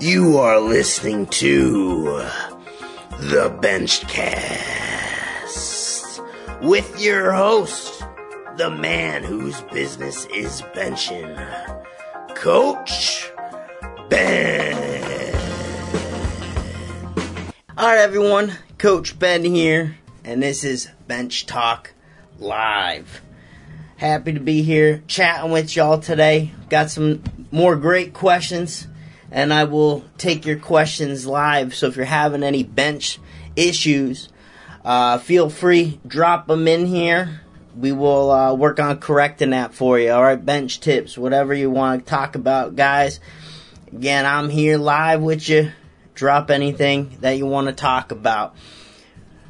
You are listening to the Benchcast with your host, the man whose business is benching, Coach Ben. All right, everyone, Coach Ben here, and this is Bench Talk Live. Happy to be here chatting with y'all today. Got some more great questions, and I will take your questions live. So if you're having any bench issues, uh, feel free, drop them in here. We will uh, work on correcting that for you. All right, bench tips, whatever you want to talk about, guys. Again, I'm here live with you. Drop anything that you want to talk about.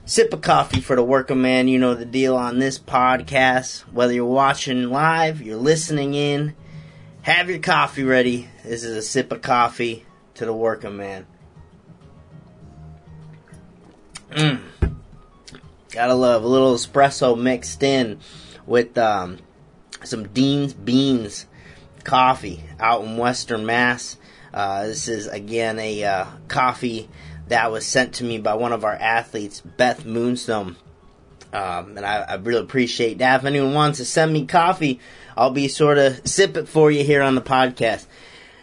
Sip of coffee for the working man. You know the deal on this podcast. Whether you're watching live, you're listening in, have your coffee ready. This is a sip of coffee to the working man. Mm. Gotta love a little espresso mixed in with um, some Dean's Beans coffee out in Western Mass. Uh, this is again a uh, coffee that was sent to me by one of our athletes, Beth Moonstone. Um, and I, I, really appreciate that. If anyone wants to send me coffee, I'll be sort of sip it for you here on the podcast.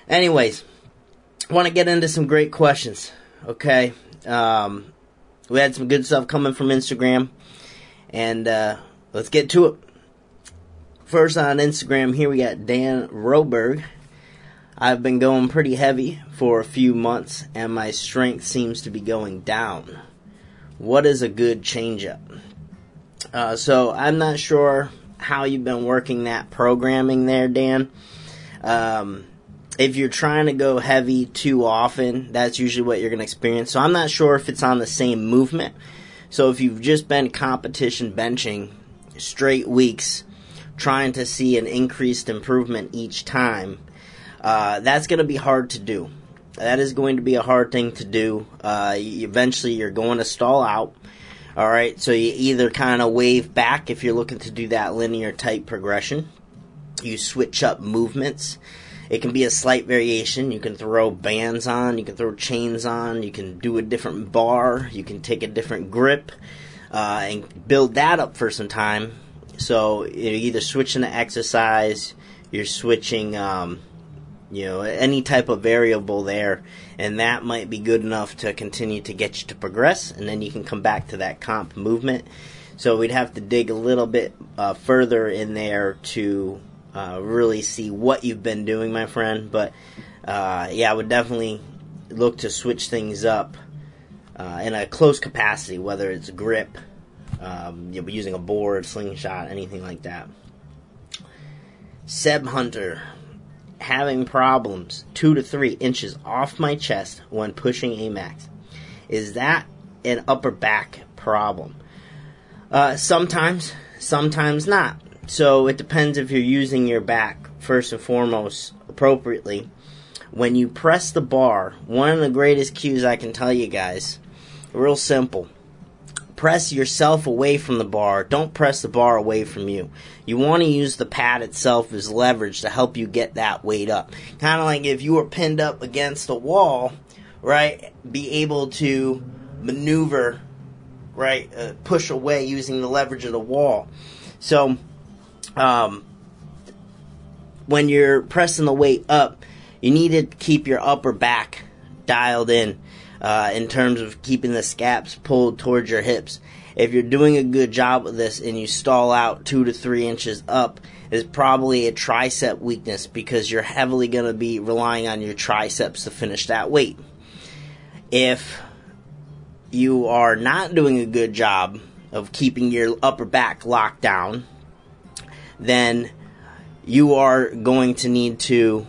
Anyways, want to get into some great questions. Okay, um, we had some good stuff coming from Instagram, and uh, let's get to it. First on Instagram, here we got Dan Roberg. I've been going pretty heavy for a few months, and my strength seems to be going down. What is a good changeup? Uh, so I'm not sure how you've been working that programming there, Dan. Um, if you're trying to go heavy too often, that's usually what you're going to experience. So I'm not sure if it's on the same movement. So if you've just been competition benching straight weeks, trying to see an increased improvement each time, uh, that's going to be hard to do. That is going to be a hard thing to do. Uh, eventually, you're going to stall out. All right, so you either kind of wave back if you're looking to do that linear type progression. You switch up movements it can be a slight variation. You can throw bands on, you can throw chains on, you can do a different bar, you can take a different grip, uh, and build that up for some time. So you're either switching the exercise, you're switching, um, you know, any type of variable there, and that might be good enough to continue to get you to progress, and then you can come back to that comp movement. So we'd have to dig a little bit uh, further in there to uh, really see what you've been doing, my friend. But uh, yeah, I would definitely look to switch things up uh, in a close capacity, whether it's grip, um, you'll be using a board, slingshot, anything like that. Seb Hunter, having problems two to three inches off my chest when pushing a max. Is that an upper back problem? Uh, sometimes, sometimes not. So it depends if you're using your back first and foremost appropriately. When you press the bar, one of the greatest cues I can tell you guys, real simple. Press yourself away from the bar. Don't press the bar away from you. You want to use the pad itself as leverage to help you get that weight up. Kind of like if you were pinned up against a wall, right? Be able to maneuver, right? Uh, push away using the leverage of the wall. So, um, when you're pressing the weight up, you need to keep your upper back dialed in uh, in terms of keeping the scaps pulled towards your hips. If you're doing a good job with this and you stall out two to three inches up, is probably a tricep weakness because you're heavily going to be relying on your triceps to finish that weight. If you are not doing a good job of keeping your upper back locked down, then you are going to need to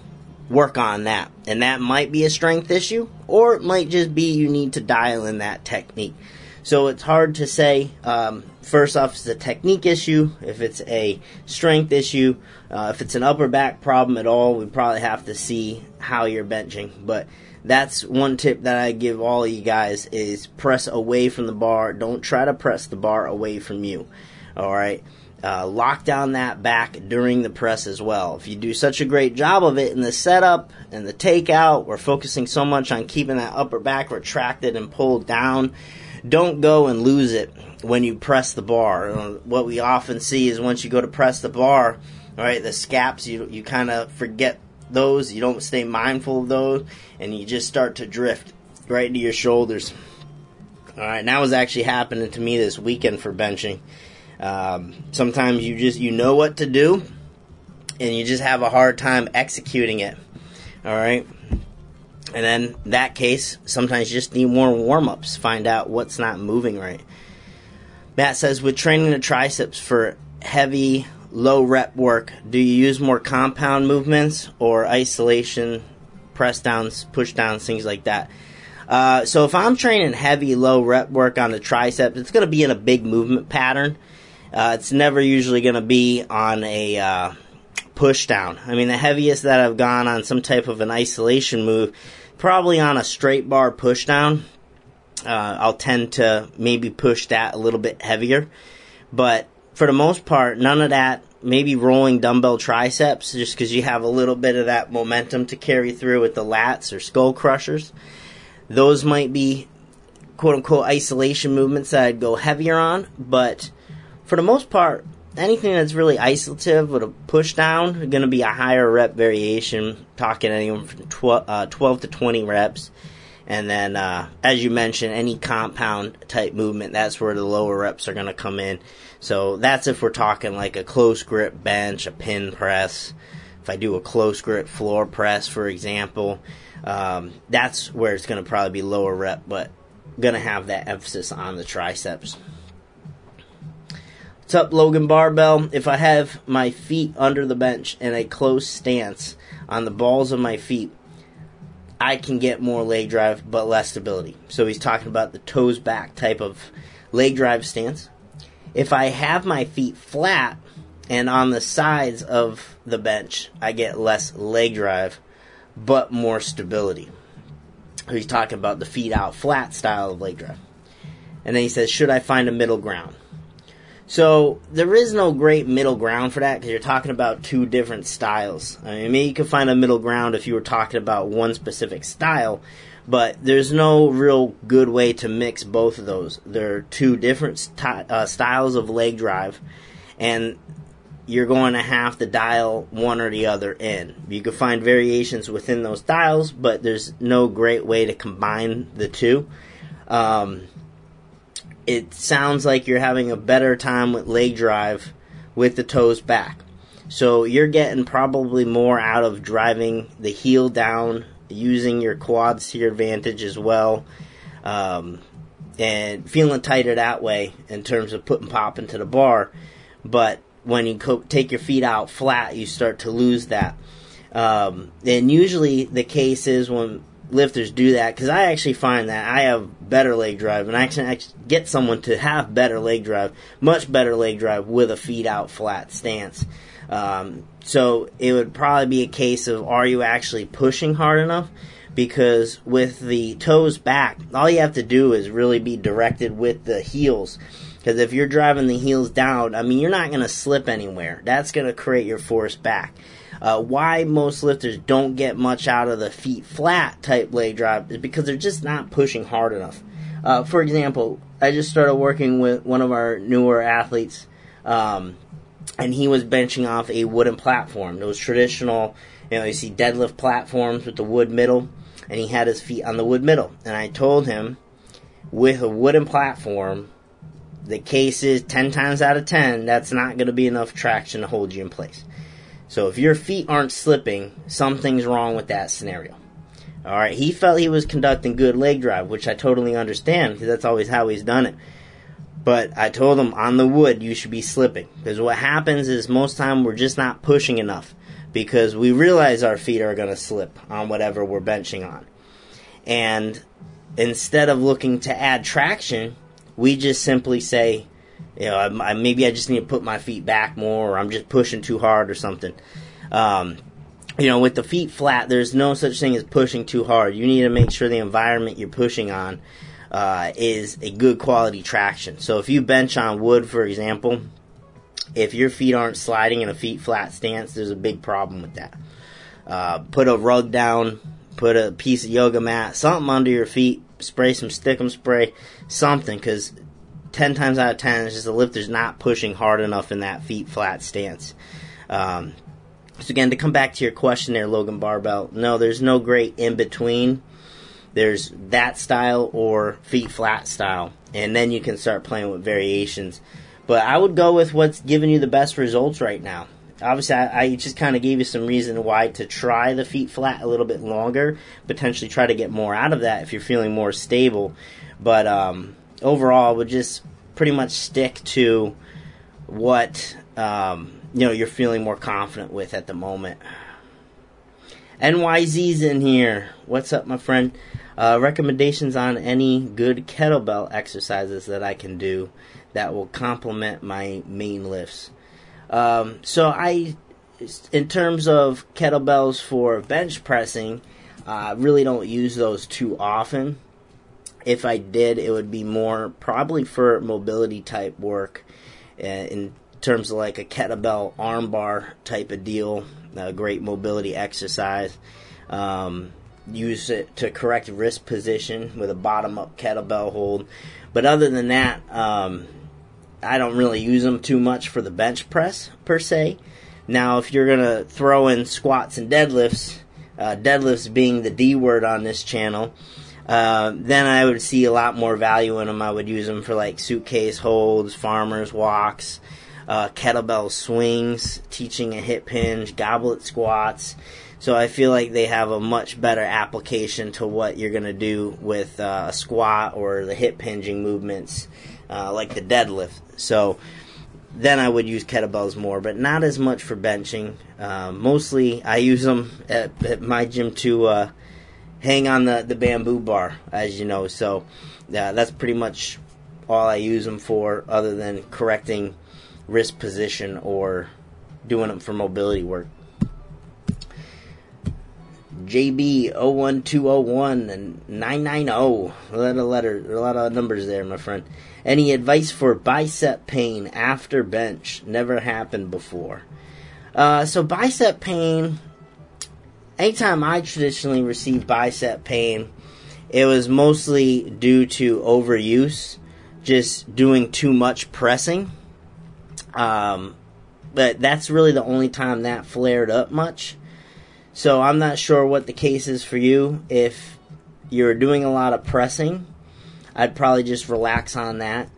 work on that. And that might be a strength issue, or it might just be you need to dial in that technique. So it's hard to say. Um, first off, it's a technique issue. If it's a strength issue, uh, if it's an upper back problem at all, we probably have to see how you're benching. But that's one tip that I give all you guys is press away from the bar. Don't try to press the bar away from you. All right. Uh, lock down that back during the press as well. If you do such a great job of it in the setup and the takeout, we're focusing so much on keeping that upper back retracted and pulled down. Don't go and lose it when you press the bar. Uh, what we often see is once you go to press the bar, all right, the scaps you you kind of forget those. You don't stay mindful of those, and you just start to drift right into your shoulders. All right, and that was actually happening to me this weekend for benching. Um, sometimes you just you know what to do, and you just have a hard time executing it. All right, and then that case, sometimes you just need more warm ups. Find out what's not moving right. Matt says, with training the triceps for heavy, low rep work, do you use more compound movements or isolation, press downs, push downs, things like that? Uh, so if I'm training heavy, low rep work on the triceps, it's going to be in a big movement pattern. Uh, it's never usually going to be on a uh, push down. I mean, the heaviest that I've gone on some type of an isolation move, probably on a straight bar push down. Uh, I'll tend to maybe push that a little bit heavier. But for the most part, none of that. Maybe rolling dumbbell triceps, just because you have a little bit of that momentum to carry through with the lats or skull crushers. Those might be quote unquote isolation movements that I'd go heavier on, but for the most part, anything that's really isolative with a push down going to be a higher rep variation, talking anywhere from 12, uh, 12 to 20 reps. And then, uh, as you mentioned, any compound type movement, that's where the lower reps are going to come in. So that's if we're talking like a close grip bench, a pin press. If I do a close grip floor press, for example, um, that's where it's going to probably be lower rep, but going to have that emphasis on the triceps. What's up, Logan Barbell? If I have my feet under the bench in a close stance on the balls of my feet, I can get more leg drive but less stability. So he's talking about the toes back type of leg drive stance. If I have my feet flat and on the sides of the bench, I get less leg drive but more stability. He's talking about the feet out flat style of leg drive. And then he says, Should I find a middle ground? So there is no great middle ground for that because you're talking about two different styles. I mean, you could find a middle ground if you were talking about one specific style, but there's no real good way to mix both of those. They're two different st- uh, styles of leg drive, and you're going to have to dial one or the other in. You can find variations within those styles, but there's no great way to combine the two. Um, it sounds like you're having a better time with leg drive with the toes back. So you're getting probably more out of driving the heel down, using your quads to your advantage as well, um, and feeling tighter that way in terms of putting pop into the bar. But when you co- take your feet out flat, you start to lose that. Um, and usually the case is when lifters do that because I actually find that I have better leg drive and I can actually get someone to have better leg drive, much better leg drive with a feet out flat stance. Um, so it would probably be a case of are you actually pushing hard enough? Because with the toes back, all you have to do is really be directed with the heels. Because if you're driving the heels down, I mean, you're not going to slip anywhere. That's going to create your force back. Uh, why most lifters don't get much out of the feet flat type leg drive is because they're just not pushing hard enough. Uh, for example, I just started working with one of our newer athletes, um, and he was benching off a wooden platform. Those traditional, you know, you see deadlift platforms with the wood middle, and he had his feet on the wood middle. And I told him, with a wooden platform, the case is 10 times out of 10, that's not going to be enough traction to hold you in place. So if your feet aren't slipping, something's wrong with that scenario. All right, he felt he was conducting good leg drive, which I totally understand because that's always how he's done it. But I told him on the wood you should be slipping because what happens is most time we're just not pushing enough because we realize our feet are going to slip on whatever we're benching on. And instead of looking to add traction, we just simply say, you know, I, I, maybe I just need to put my feet back more, or I'm just pushing too hard or something. Um, you know, with the feet flat, there's no such thing as pushing too hard. You need to make sure the environment you're pushing on uh, is a good quality traction. So if you bench on wood, for example, If your feet aren't sliding in a feet flat stance, there's a big problem with that. Uh, put a rug down, put a piece of yoga mat, something under your feet, spray some stickum spray, something, because 10 times out of 10, it's just the lifter's not pushing hard enough in that feet flat stance. Um, so again, to come back to your question there, Logan Barbell, no, there's no great in between. There's that style or feet flat style, and then you can start playing with variations. But I would go with what's giving you the best results right now obviously I, I just kind of gave you some reason why to try the feet flat a little bit longer, potentially try to get more out of that if you're feeling more stable. But um, overall, would just pretty much stick to what um, you know you're feeling more confident with at the moment. NYZ's in here. What's up, my friend? Uh, recommendations on any good kettlebell exercises that I can do that will complement my main lifts. Um, so I, in terms of kettlebells for bench pressing, I uh, really don't use those too often. If I did, it would be more probably for mobility type work, uh, in terms of like a kettlebell armbar type of deal, a great mobility exercise. Um, use it to correct wrist position with a bottom up kettlebell hold. But other than that, um, I don't really use them too much for the bench press per se. Now, if you're gonna throw in squats and deadlifts, uh, deadlifts being the D word on this channel, uh, then I would see a lot more value in them. I would use them for like suitcase holds, farmers walks, uh, kettlebell swings, teaching a hip hinge, goblet squats. So I feel like they have a much better application to what you're going to do with uh, a squat or the hip hinging movements, uh, like the deadlift. So then I would use kettlebells more, but not as much for benching. Uh, mostly I use them at, at my gym to hang on the, the bamboo bar, as you know. So that's pretty much all I use them for, other than correcting wrist position or doing them for mobility work. JB 01201 and 990. A lot of letter, a lot of numbers there, my friend. Any advice for bicep pain after bench? Never happened before. Uh, so bicep pain. Anytime I traditionally received bicep pain, it was mostly due to overuse, just doing too much pressing. Um, but that's really the only time that flared up much. So I'm not sure what the case is for you. If you're doing a lot of pressing, I'd probably just relax on that.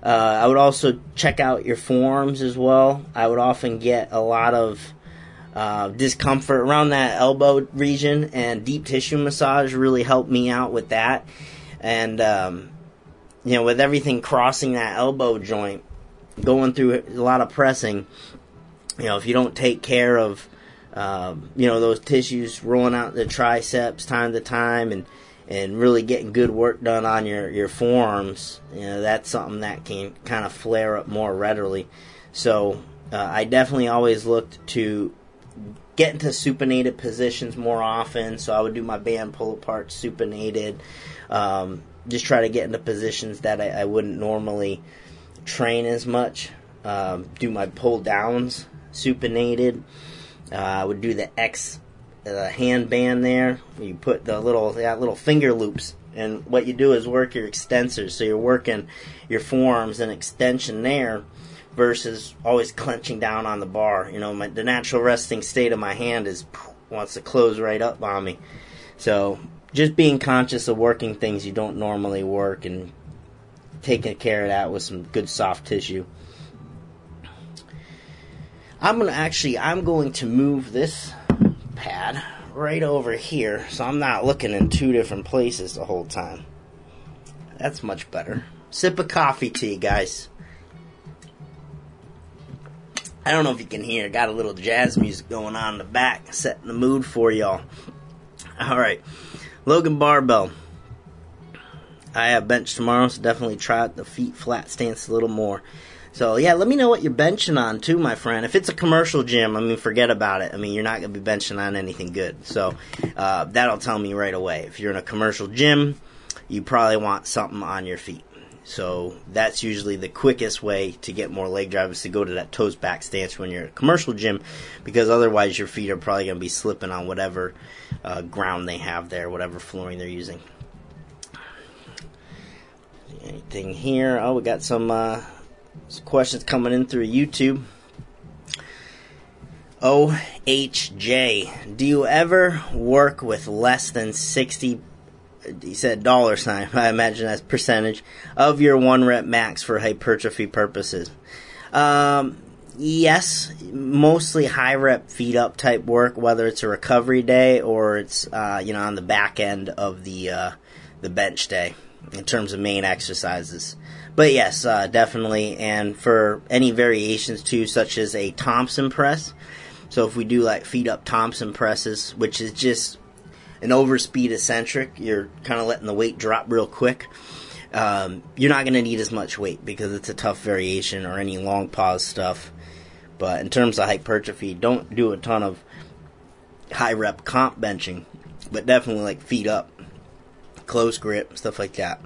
Uh, I would also check out your forearms as well. I would often get a lot of uh, discomfort around that elbow region, and deep tissue massage really helped me out with that. And um, you know, with everything crossing that elbow joint, going through a lot of pressing, you know, if you don't take care of um, you know those tissues rolling out the triceps time to time and and really getting good work done on your your forearms you know that's something that can kind of flare up more readily so uh, I definitely always looked to get into supinated positions more often so I would do my band pull apart supinated um, just try to get into positions that I, I wouldn't normally train as much um, do my pull downs supinated uh, I would do the X uh, hand band there. You put the little that little finger loops, and what you do is work your extensors. So you're working your forearms and extension there, versus always clenching down on the bar. You know, my, the natural resting state of my hand is wants to close right up on me. So just being conscious of working things you don't normally work and taking care of that with some good soft tissue. I'm gonna actually I'm going to move this pad right over here so I'm not looking in two different places the whole time. That's much better. Sip of coffee tea, guys. I don't know if you can hear, got a little jazz music going on in the back, setting the mood for y'all. Alright. Logan Barbell. I have bench tomorrow, so definitely try out the feet flat stance a little more. So yeah, let me know what you're benching on too, my friend. If it's a commercial gym, I mean, forget about it. I mean, you're not to be benching on anything good. So uh, that'll tell me right away. If you're in a commercial gym, you probably want something on your feet. So that's usually the quickest way to get more leg drive is to go to that toes back stance when you're at a commercial gym, because otherwise your feet are probably going to be slipping on whatever uh, ground they have there, whatever flooring they're using. Anything here? Oh, we got some, uh, some questions coming in through YouTube. OHJ, do you ever work with less than 60 he said dollar sign, I imagine that's percentage of your one rep max for hypertrophy purposes. Um, yes, mostly high rep feed up type work, whether it's a recovery day or it's uh, you know on the back end of the uh, the bench day in terms of main exercises. But yes, uh, definitely, and for any variations too, such as a Thompson press. So if we do like feed up Thompson presses, which is just an overspeed eccentric, you're kind of letting the weight drop real quick. Um, you're not going to need as much weight because it's a tough variation or any long pause stuff. But in terms of hypertrophy, don't do a ton of high rep comp benching, but definitely like feet up, close grip, stuff like that.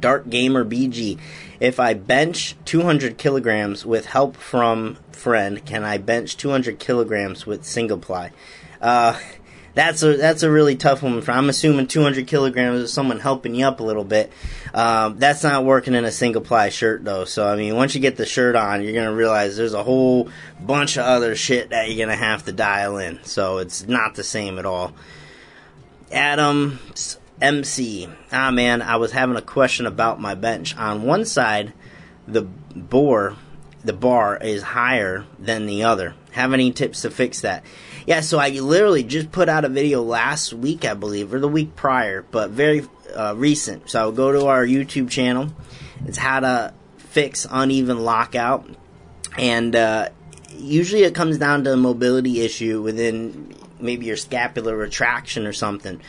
Dark Gamer BG. If I bench 200 kilograms with help from friend, can I bench 200 kilograms with single ply? Uh, that's a that's a really tough one. For, I'm assuming 200 kilograms is someone helping you up a little bit. Um, that's not working in a single ply shirt though. So I mean, once you get the shirt on, you're gonna realize there's a whole bunch of other shit that you're gonna have to dial in. So it's not the same at all. Adam MC. Ah man, I was having a question about my bench. On one side, the bore, the bar is higher than the other. Have any tips to fix that? Yeah, so I literally just put out a video last week, I believe, or the week prior, but very uh, recent. So I'll go to our YouTube channel. It's how to fix uneven lockout, and uh, usually it comes down to a mobility issue within maybe your scapular retraction or something.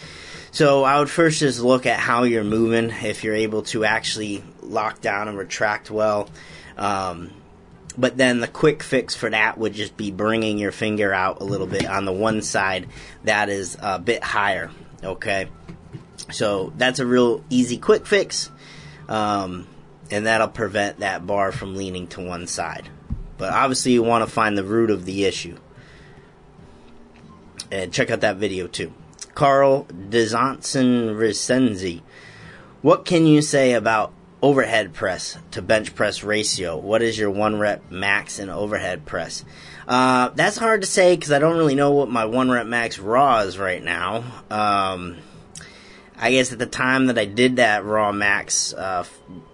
So I would first just look at how you're moving, if you're able to actually lock down and retract well. Um, but then the quick fix for that would just be bringing your finger out a little bit on the one side that is a bit higher. Okay, so that's a real easy quick fix, um, and that'll prevent that bar from leaning to one side. But obviously, you want to find the root of the issue. And check out that video too. Carl Dezanson Resenzi. What can you say about overhead press to bench press ratio? What is your one rep max in overhead press? Uh, that's hard to say because I don't really know what my one rep max raw is right now. Um, I guess at the time that I did that raw max, uh,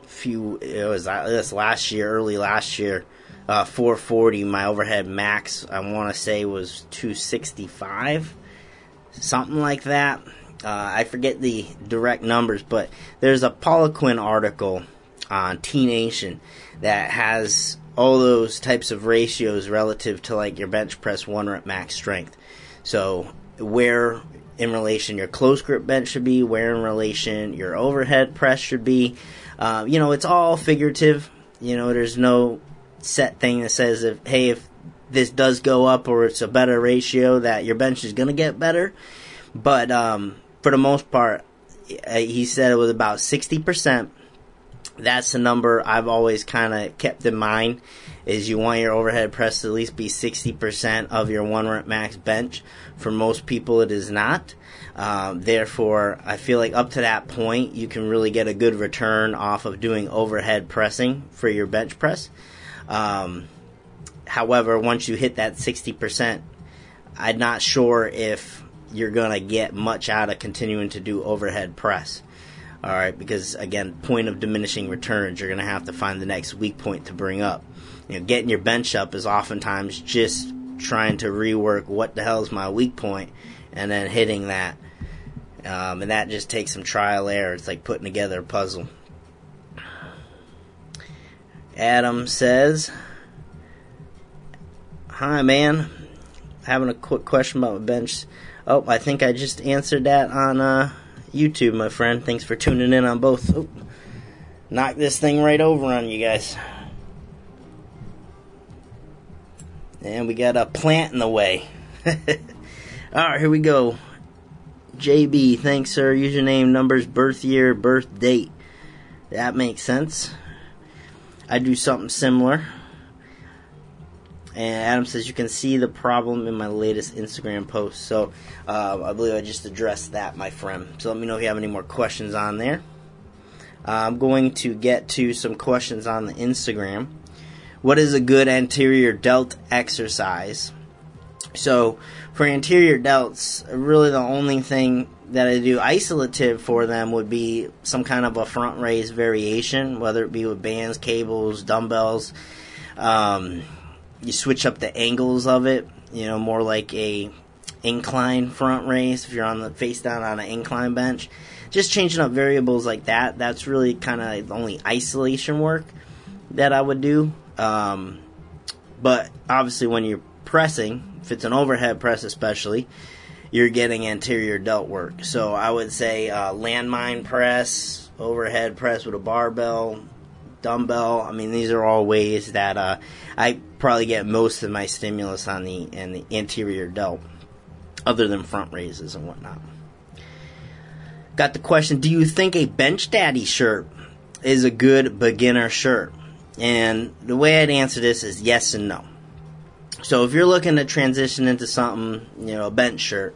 few it was uh, this last year, early last year, uh, 440. My overhead max, I want to say, was 265, something like that. Uh, I forget the direct numbers, but there's a Poliquin article on T Nation that has all those types of ratios relative to like your bench press one rep max strength. So where in relation your close grip bench should be, where in relation your overhead press should be. Uh, you know, it's all figurative. You know, there's no set thing that says if hey if this does go up or it's a better ratio that your bench is going to get better. But um, for the most part, uh, he said it was about 60%. That's the number I've always kind of kept in mind is you want your overhead press to at least be 60% of your one rep max bench. For most people, it is not. Um, therefore, I feel like up to that point, you can really get a good return off of doing overhead pressing for your bench press. Um, however, once you hit that 60%, I'm not sure if you're gonna get much out of continuing to do overhead press. All right, because again, point of diminishing returns, you're gonna have to find the next weak point to bring up. You know, getting your bench up is oftentimes just trying to rework what the hell is my weak point, and then hitting that. Um, and that just takes some trial and error. It's like putting together a puzzle. Adam says, "Hi, man. Having a quick question about my bench." Oh, I think I just answered that on uh, YouTube, my friend. Thanks for tuning in on both. Oh, knock this thing right over on you guys. And we got a plant in the way. Alright, here we go. JB, thanks, sir. Username, numbers, birth year, birth date. That makes sense. I do something similar. And Adam says you can see the problem in my latest Instagram post. So uh, I believe I just addressed that, my friend. So let me know if you have any more questions on there. Uh, I'm going to get to some questions on the Instagram. What is a good anterior delt exercise? So for anterior delts, really the only thing that I do isolative for them would be some kind of a front raise variation, whether it be with bands, cables, dumbbells. Um, you switch up the angles of it, you know, more like a incline front raise if you're on the face down on an incline bench. Just changing up variables like that, that's really kind of the only isolation work that I would do. Um, but obviously, when you're pressing, if it's an overhead press especially, you're getting anterior delt work. So I would say uh, landmine press, overhead press with a barbell, dumbbell. I mean, these are all ways that uh, I probably get most of my stimulus on the and the anterior delt, other than front raises and whatnot. Got the question: Do you think a bench daddy shirt is a good beginner shirt? And the way I'd answer this is yes and no. So if you're looking to transition into something, you know, a bench shirt,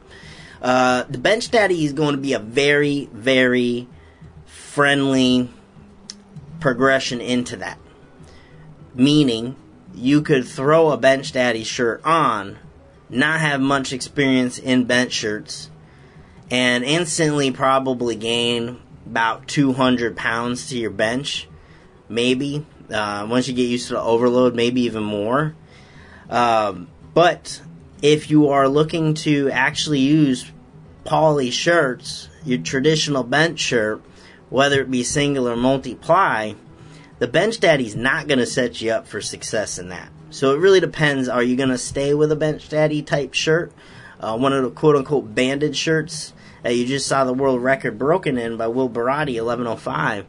uh, the bench daddy is going to be a very, very friendly progression into that. Meaning, you could throw a bench daddy shirt on, not have much experience in bench shirts, and instantly probably gain about 200 pounds to your bench, maybe. Uh, once you get used to the overload, maybe even more. Um, but if you are looking to actually use poly shirts, your traditional bench shirt, whether it be single or multi-ply, the bench daddy's not going to set you up for success in that. So it really depends. Are you going to stay with a bench daddy type shirt, uh, one of the quote unquote banded shirts that you just saw the world record broken in by Will Barotti, 1105?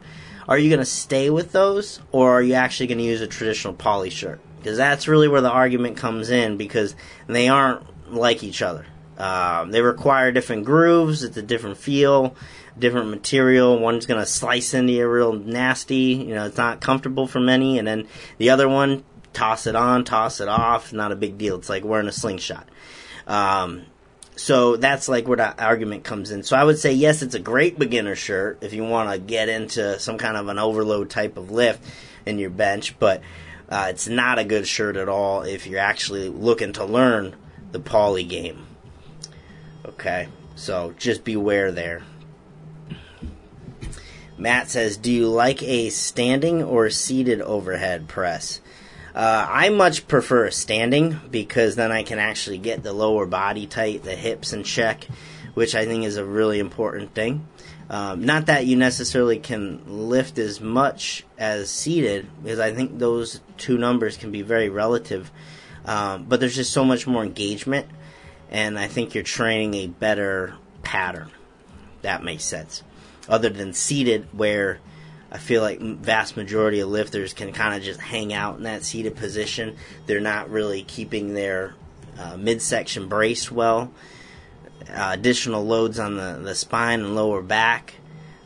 Are you going to stay with those, or are you actually going to use a traditional poly shirt? Because that's really where the argument comes in, because they aren't like each other. Um, they require different grooves. It's a different feel, different material. One's to slice into you real nasty. You know, it's not comfortable for many. And then the other one, toss it on, toss it off. Not a big deal. It's like wearing a slingshot. Um, so that's like where that argument comes in. So I would say yes, it's a great beginner shirt if you want to get into some kind of an overload type of lift in your bench, but uh, it's not a good shirt at all if you're actually looking to learn the poly game. Okay, so just beware there. Matt says, Do you like a standing or seated overhead press? Uh, I much prefer standing because then I can actually get the lower body tight, the hips in check, which I think is a really important thing. Um, not that you necessarily can lift as much as seated, because I think those two numbers can be very relative. Um, but there's just so much more engagement, and I think you're training a better pattern. That makes sense. Other than seated, where I feel like vast majority of lifters can kind of just hang out in that seated position. They're not really keeping their uh, midsection braced well. Uh, additional loads on the, the spine and lower back.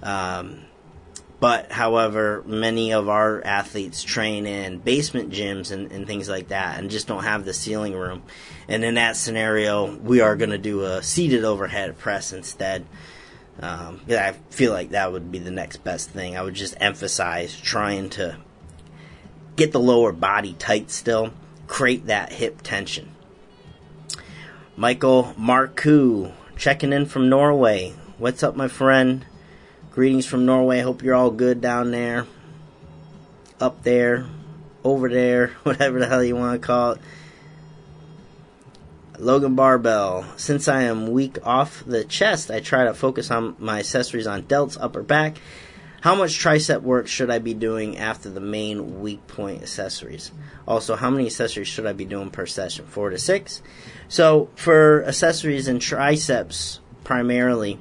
Um, but, however, many of our athletes train in basement gyms and, and, things like that and just don't have the ceiling room. And in that scenario, we are going to do a seated overhead press instead. Um, I feel like that would be the next best thing. I would just emphasize trying to get the lower body tight still, create that hip tension. Michael Marku checking in from Norway. What's up, my friend? Greetings from Norway. Hope you're all good down there, up there, over there, whatever the hell you want to call it. Logan Barbell. Since I am weak off the chest, I try to focus on my accessories on delts, upper back. How much tricep work should I be doing after the main weak point accessories? Also, how many accessories should I be doing per session? Four to six. So, for accessories and triceps primarily,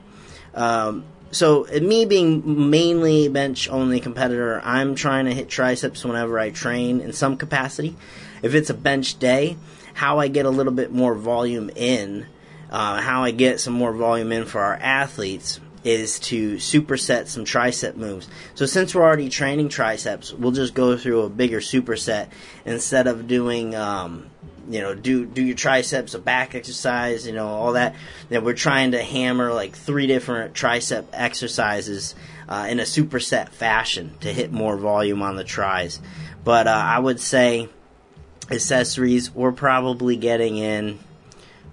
um, so me being mainly bench only competitor, I'm trying to hit triceps whenever I train in some capacity. If it's a bench day, how I get a little bit more volume in, uh, how I get some more volume in for our athletes is to superset some tricep moves. So since we're already training triceps, we'll just go through a bigger superset instead of doing, um, you know, do do your triceps, a back exercise, you know, all that. Then we're trying to hammer like three different tricep exercises uh, in a superset fashion to hit more volume on the tries. But uh, I would say accessories, we're probably getting in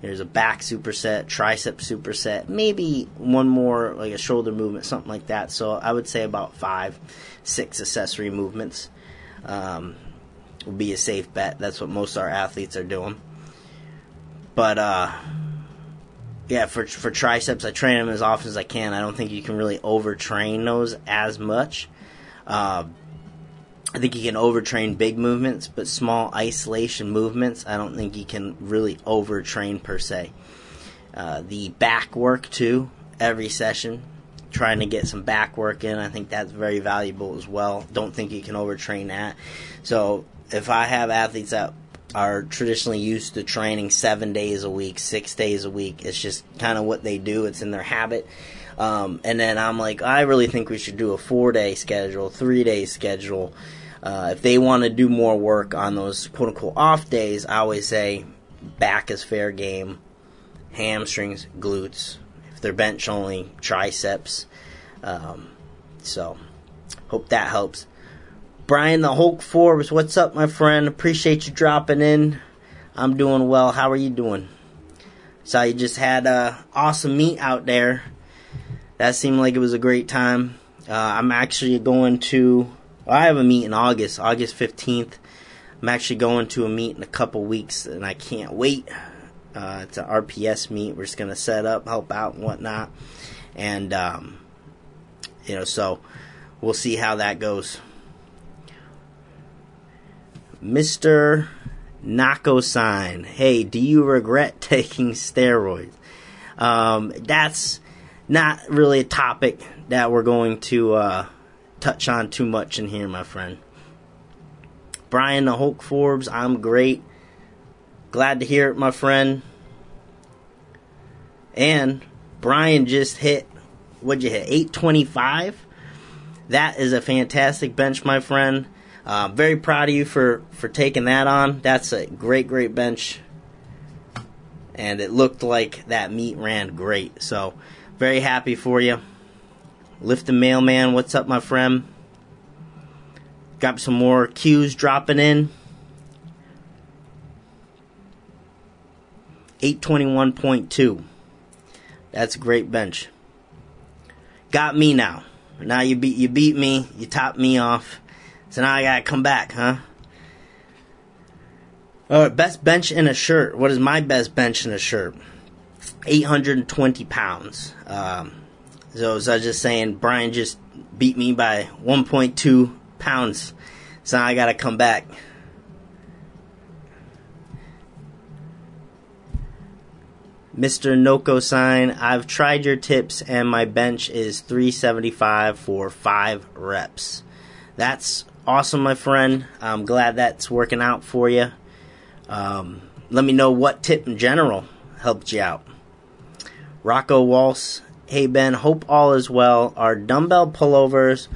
there's a back superset, tricep superset, maybe one more like a shoulder movement, something like that. So I would say about five, six accessory movements um, would be a safe bet. That's what most of our athletes are doing. But uh, yeah, for for triceps, I train them as often as I can. I don't think you can really overtrain those as much. Uh, I think you can overtrain big movements, but small isolation movements, I don't think you can really overtrain per se. Uh, the back work too, every session, trying to get some back work in, I think that's very valuable as well. Don't think you can overtrain that. So if I have athletes that are traditionally used to training seven days a week, six days a week, it's just kind of what they do. It's in their habit. Um, and then I'm like, I really think we should do a four day schedule, three day schedule uh, if they want to do more work on those quote unquote off days, I always say back is fair game, hamstrings, glutes. If they're bench only, triceps. Um, so, hope that helps. Brian the Hulk Forbes, what's up, my friend? Appreciate you dropping in. I'm doing well. How are you doing? So you just had a awesome meet out there. That seemed like it was a great time. Uh, I'm actually going to I have a meet in August, August 15th. I'm actually going to a meet in a couple weeks, and I can't wait. Uh, it's an RPS meet. We're just going to set up, help out, and whatnot. And, um, you know, so we'll see how that goes. Mr. Nako sign. Hey, do you regret taking steroids? Um, that's not really a topic that we're going to uh, touch on too much in here, my friend. Brian the Hulk Forbes, I'm great. Glad to hear it, my friend. And Brian just hit, what'd you hit, 825? That is a fantastic bench, my friend. Uh, very proud of you for, for taking that on. That's a great, great bench. And it looked like that meet ran great. So, very happy for you. Lift the mailman, what's up, my friend? Got some more cues dropping in. 821.2. That's a great bench. Got me now. Now you beat you beat me, you topped me off. So now I gotta come back, huh? Alright, best bench in a shirt. What is my best bench in a shirt? 820 pounds. Um, so as I was just saying, Brian just beat me by 1.2 pounds. So now I gotta come back. Mr. Noko sign, I've tried your tips and my bench is 375 for 5 reps. That's awesome, my friend. I'm glad that's working out for you. Um, let me know what tip in general helped you out. Rocco Walsh, Hey Ben, hope all is well. Are dumbbell pullovers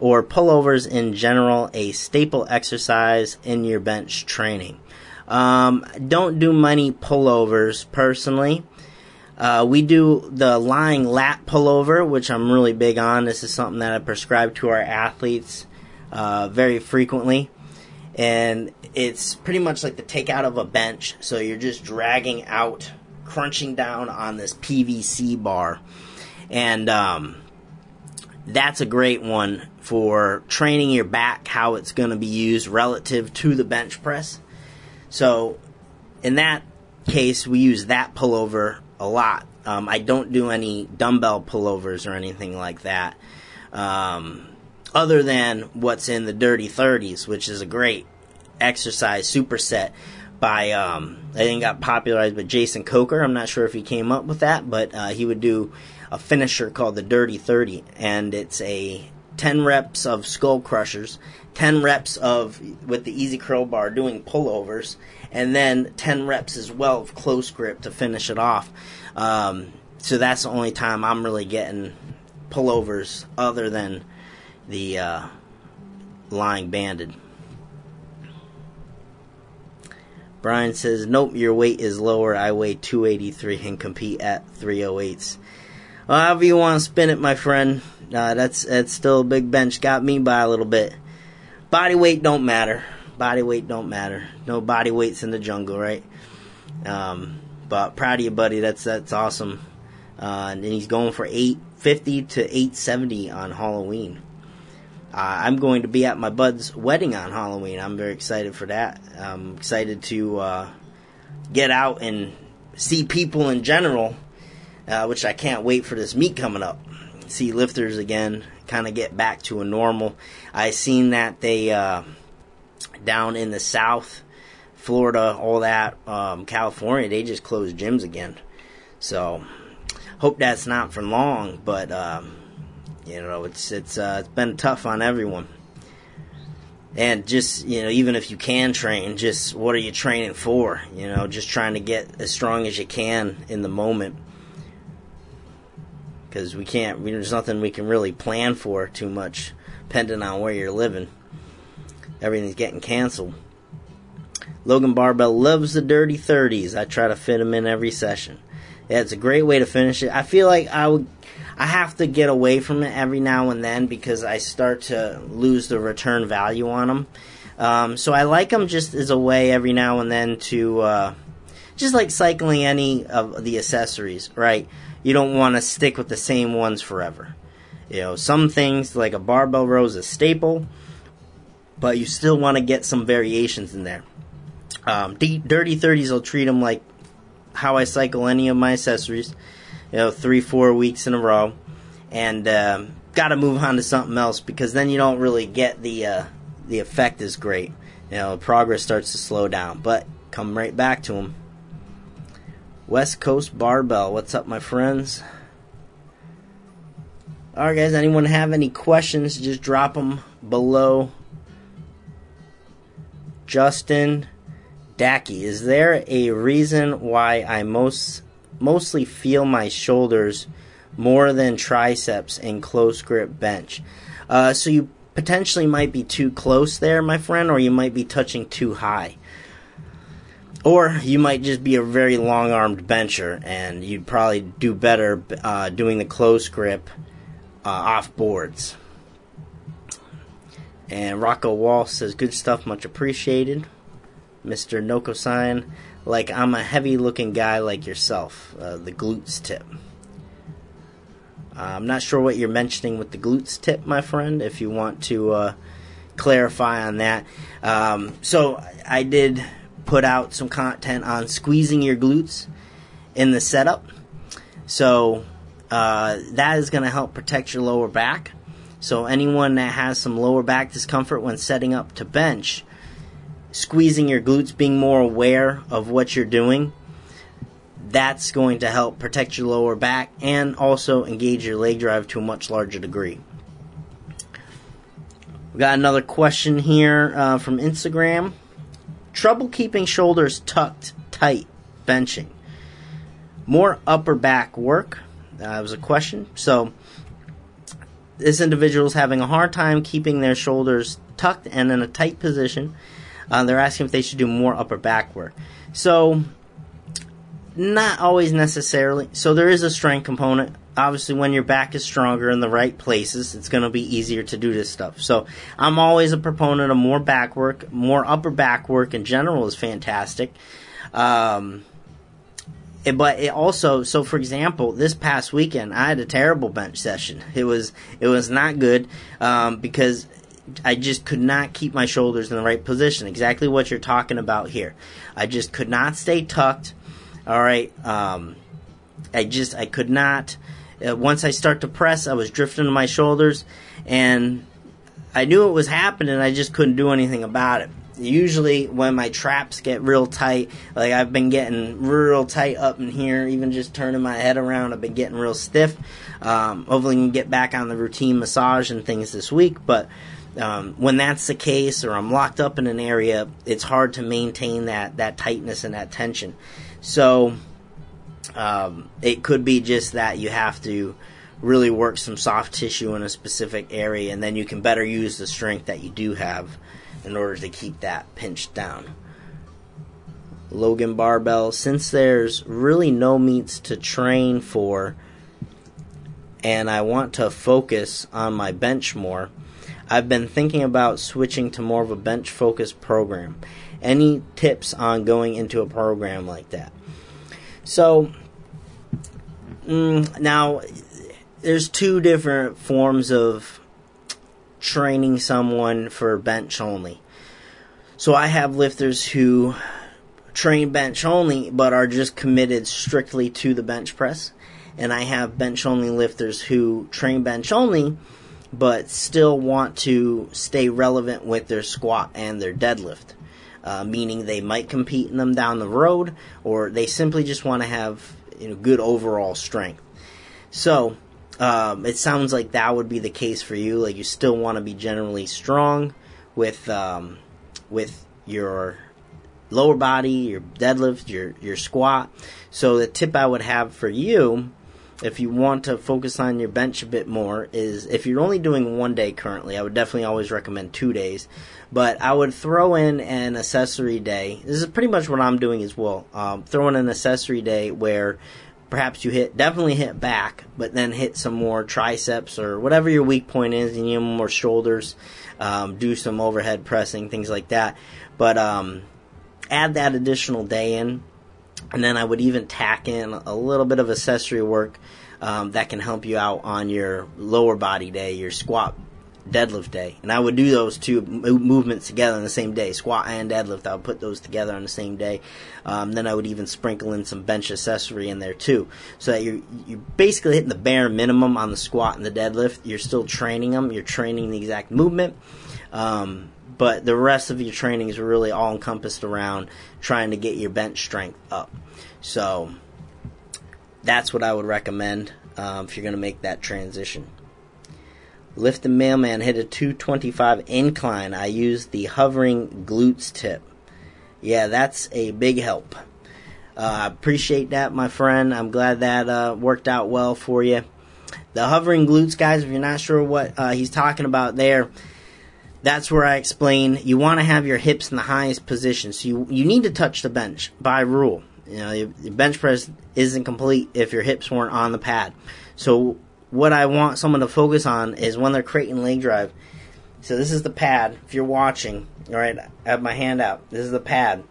or pullovers in general a staple exercise in your bench training? Um, don't do many pullovers personally. Uh, we do the lying lat pullover, which I'm really big on. This is something that I prescribe to our athletes uh, very frequently. And it's pretty much like the takeout of a bench. So you're just dragging out crunching down on this PVC bar. And um, that's a great one for training your back how it's going to be used relative to the bench press. So, in that case, we use that pullover a lot. Um, I don't do any dumbbell pullovers or anything like that, um, other than what's in the Dirty 30s, which is a great exercise superset by um, I think got popularized by Jason Coker. I'm not sure if he came up with that, but uh, he would do a finisher called the Dirty 30, and it's a 10 reps of skull crushers, 10 reps of with the EZ curl bar doing pullovers, and then 10 reps as well of close grip to finish it off. Um, so that's the only time I'm really getting pullovers other than the uh, lying banded. Brian says, Nope, your weight is lower. I weigh 283 and compete at 308s. Well, however you want to spin it, my friend, uh, that's that's still a big bench. Got me by a little bit. Body weight don't matter. Body weight don't matter. No body weights in the jungle, right? Um, but proud of you, buddy. That's that's awesome. Uh, and he's going for 850 to 870 on Halloween. Uh, I'm going to be at my bud's wedding on Halloween. I'm very excited for that. I'm excited to uh, get out and see people in general, uh, which I can't wait for this meet coming up. See lifters again, kind of get back to a normal. I seen that they down in the south, Florida, all that, um, California, they just closed gyms again. So hope that's not for long, but. Um, you know, it's it's uh, it's been tough on everyone. And just you know, even if you can train, just what are you training for? You know, just trying to get as strong as you can in the moment. Because we can't, there's nothing we can really plan for too much, depending on where you're living. Everything's getting canceled. Logan Barbell loves the dirty 30s. I try to fit him in every session. Yeah, it's a great way to finish it. I feel like I would I have to get away from it every now and then because I start to lose the return value on them. Um, so I like them just as a way every now and then to uh, just like cycling any of the accessories, right? You don't want to stick with the same ones forever. You know, some things like a barbell row is a staple, but you still want to get some variations in there. Um, D- Dirty 30s I'll treat them like how I cycle any of my accessories you know, three, four weeks in a row, and um, got to move on to something else because then you don't really get the uh, the effect is great. You know, progress starts to slow down, but come right back to them. West Coast Barbell, what's up, my friends? All right, guys. Anyone have any questions? Just drop them below. Justin Dacky, is there a reason why I most mostly feel my shoulders more than triceps in close grip bench. Uh, so you potentially might be too close there, my friend, or you might be touching too high. Or you might just be a very long armed bencher and you'd probably do better uh, doing the close grip uh, off boards. And Rocco Wall says, Good stuff, much appreciated. Mr. Noko sign like I'm a heavy looking guy like yourself. Uh, the glutes tip. Uh, I'm not sure what you're mentioning with the glutes tip, my friend, if you want to uh, clarify on that. Um, so I did put out some content on squeezing your glutes in the setup. So uh, that is going to help protect your lower back. So anyone that has some lower back discomfort when setting up to bench, squeezing your glutes, being more aware of what you're doing, that's going to help protect your lower back and also engage your leg drive to a much larger degree. We got another question here uh, from Instagram. Trouble keeping shoulders tucked tight benching. More upper back work. Uh, was a question. So, this individual is having a hard time keeping their shoulders tucked and in a tight position uh, they're asking if they should do more upper back work. So, not always necessarily. So, there is a strength component. Obviously, when your back is stronger in the right places, it's going to be easier to do this stuff. So, I'm always a proponent of more back work. More upper back work in general is fantastic. Um, but it also so for example this past weekend i had a terrible bench session it was it was not good um, because I just could not keep my shoulders in the right position. Exactly what you're talking about here. I just could not stay tucked. All right. Um, I just I could not. Uh, once I start to press, I was drifting to my shoulders, and I knew it was happening. I just couldn't do anything about it. Usually, when my traps get real tight, like I've been getting real tight up in here, even just turning my head around, I've been getting real stiff. Um, hopefully, I can get back on the routine massage and things this week, but um, when that's the case, or I'm locked up in an area, it's hard to maintain that that tightness and that tension. So, Um, it could be just that you have to really work some soft tissue in a specific area, and then you can better use the strength that you do have in order to keep that pinched down. Logan Barbell, since there's really no meets to train for, and I want to focus on my bench more, I've been thinking about switching to more of a bench focused program. Any tips on going into a program like that? So, mm, now there's two different forms of training someone for bench only. So I have lifters who train bench only but are just committed strictly to the bench press. And I have bench only lifters who train bench only but still want to stay relevant with their squat and their deadlift. Uh, meaning they might compete in them down the road, or they simply just want to have you know, good overall strength. So, um, it sounds like that would be the case for you. Like you still want to be generally strong with um, with your lower body, your deadlift, your your squat. So the tip I would have for you if you want to focus on your bench a bit more is if you're only doing one day currently, I would definitely always recommend two days. But I would throw in an accessory day. This is pretty much what I'm doing as well. Um, throw in an accessory day where perhaps you hit definitely hit back, but then hit some more triceps or whatever your weak point is, and you more shoulders. Um, do some overhead pressing, things like that. But um, add that additional day in and then I would even tack in a little bit of accessory work um, that can help you out on your lower body day, your squat deadlift day. And I would do those two movements together on the same day, squat and deadlift. I would put those together on the same day. Um, then I would even sprinkle in some bench accessory in there too, so that you're you're basically hitting the bare minimum on the squat and the deadlift. You're still training them. You're training the exact movement. Um, but the rest of your training is really all encompassed around trying to get your bench strength up. So that's what I would recommend um, if you're going to make that transition. Lift the mailman hit a 225 incline. I use the hovering glutes tip. Yeah, that's a big help. I uh, appreciate that, my friend. I'm glad that uh, worked out well for you. The hovering glutes, guys, if you're not sure what uh, he's talking about there, that's where I explain you want to have your hips in the highest position. So you, you need to touch the bench by rule. You know, your, bench press isn't complete if your hips weren't on the pad. So what I want someone to focus on is when they're creating leg drive. So this is the pad. If you're watching, all right, I have my hand out. This is the pad,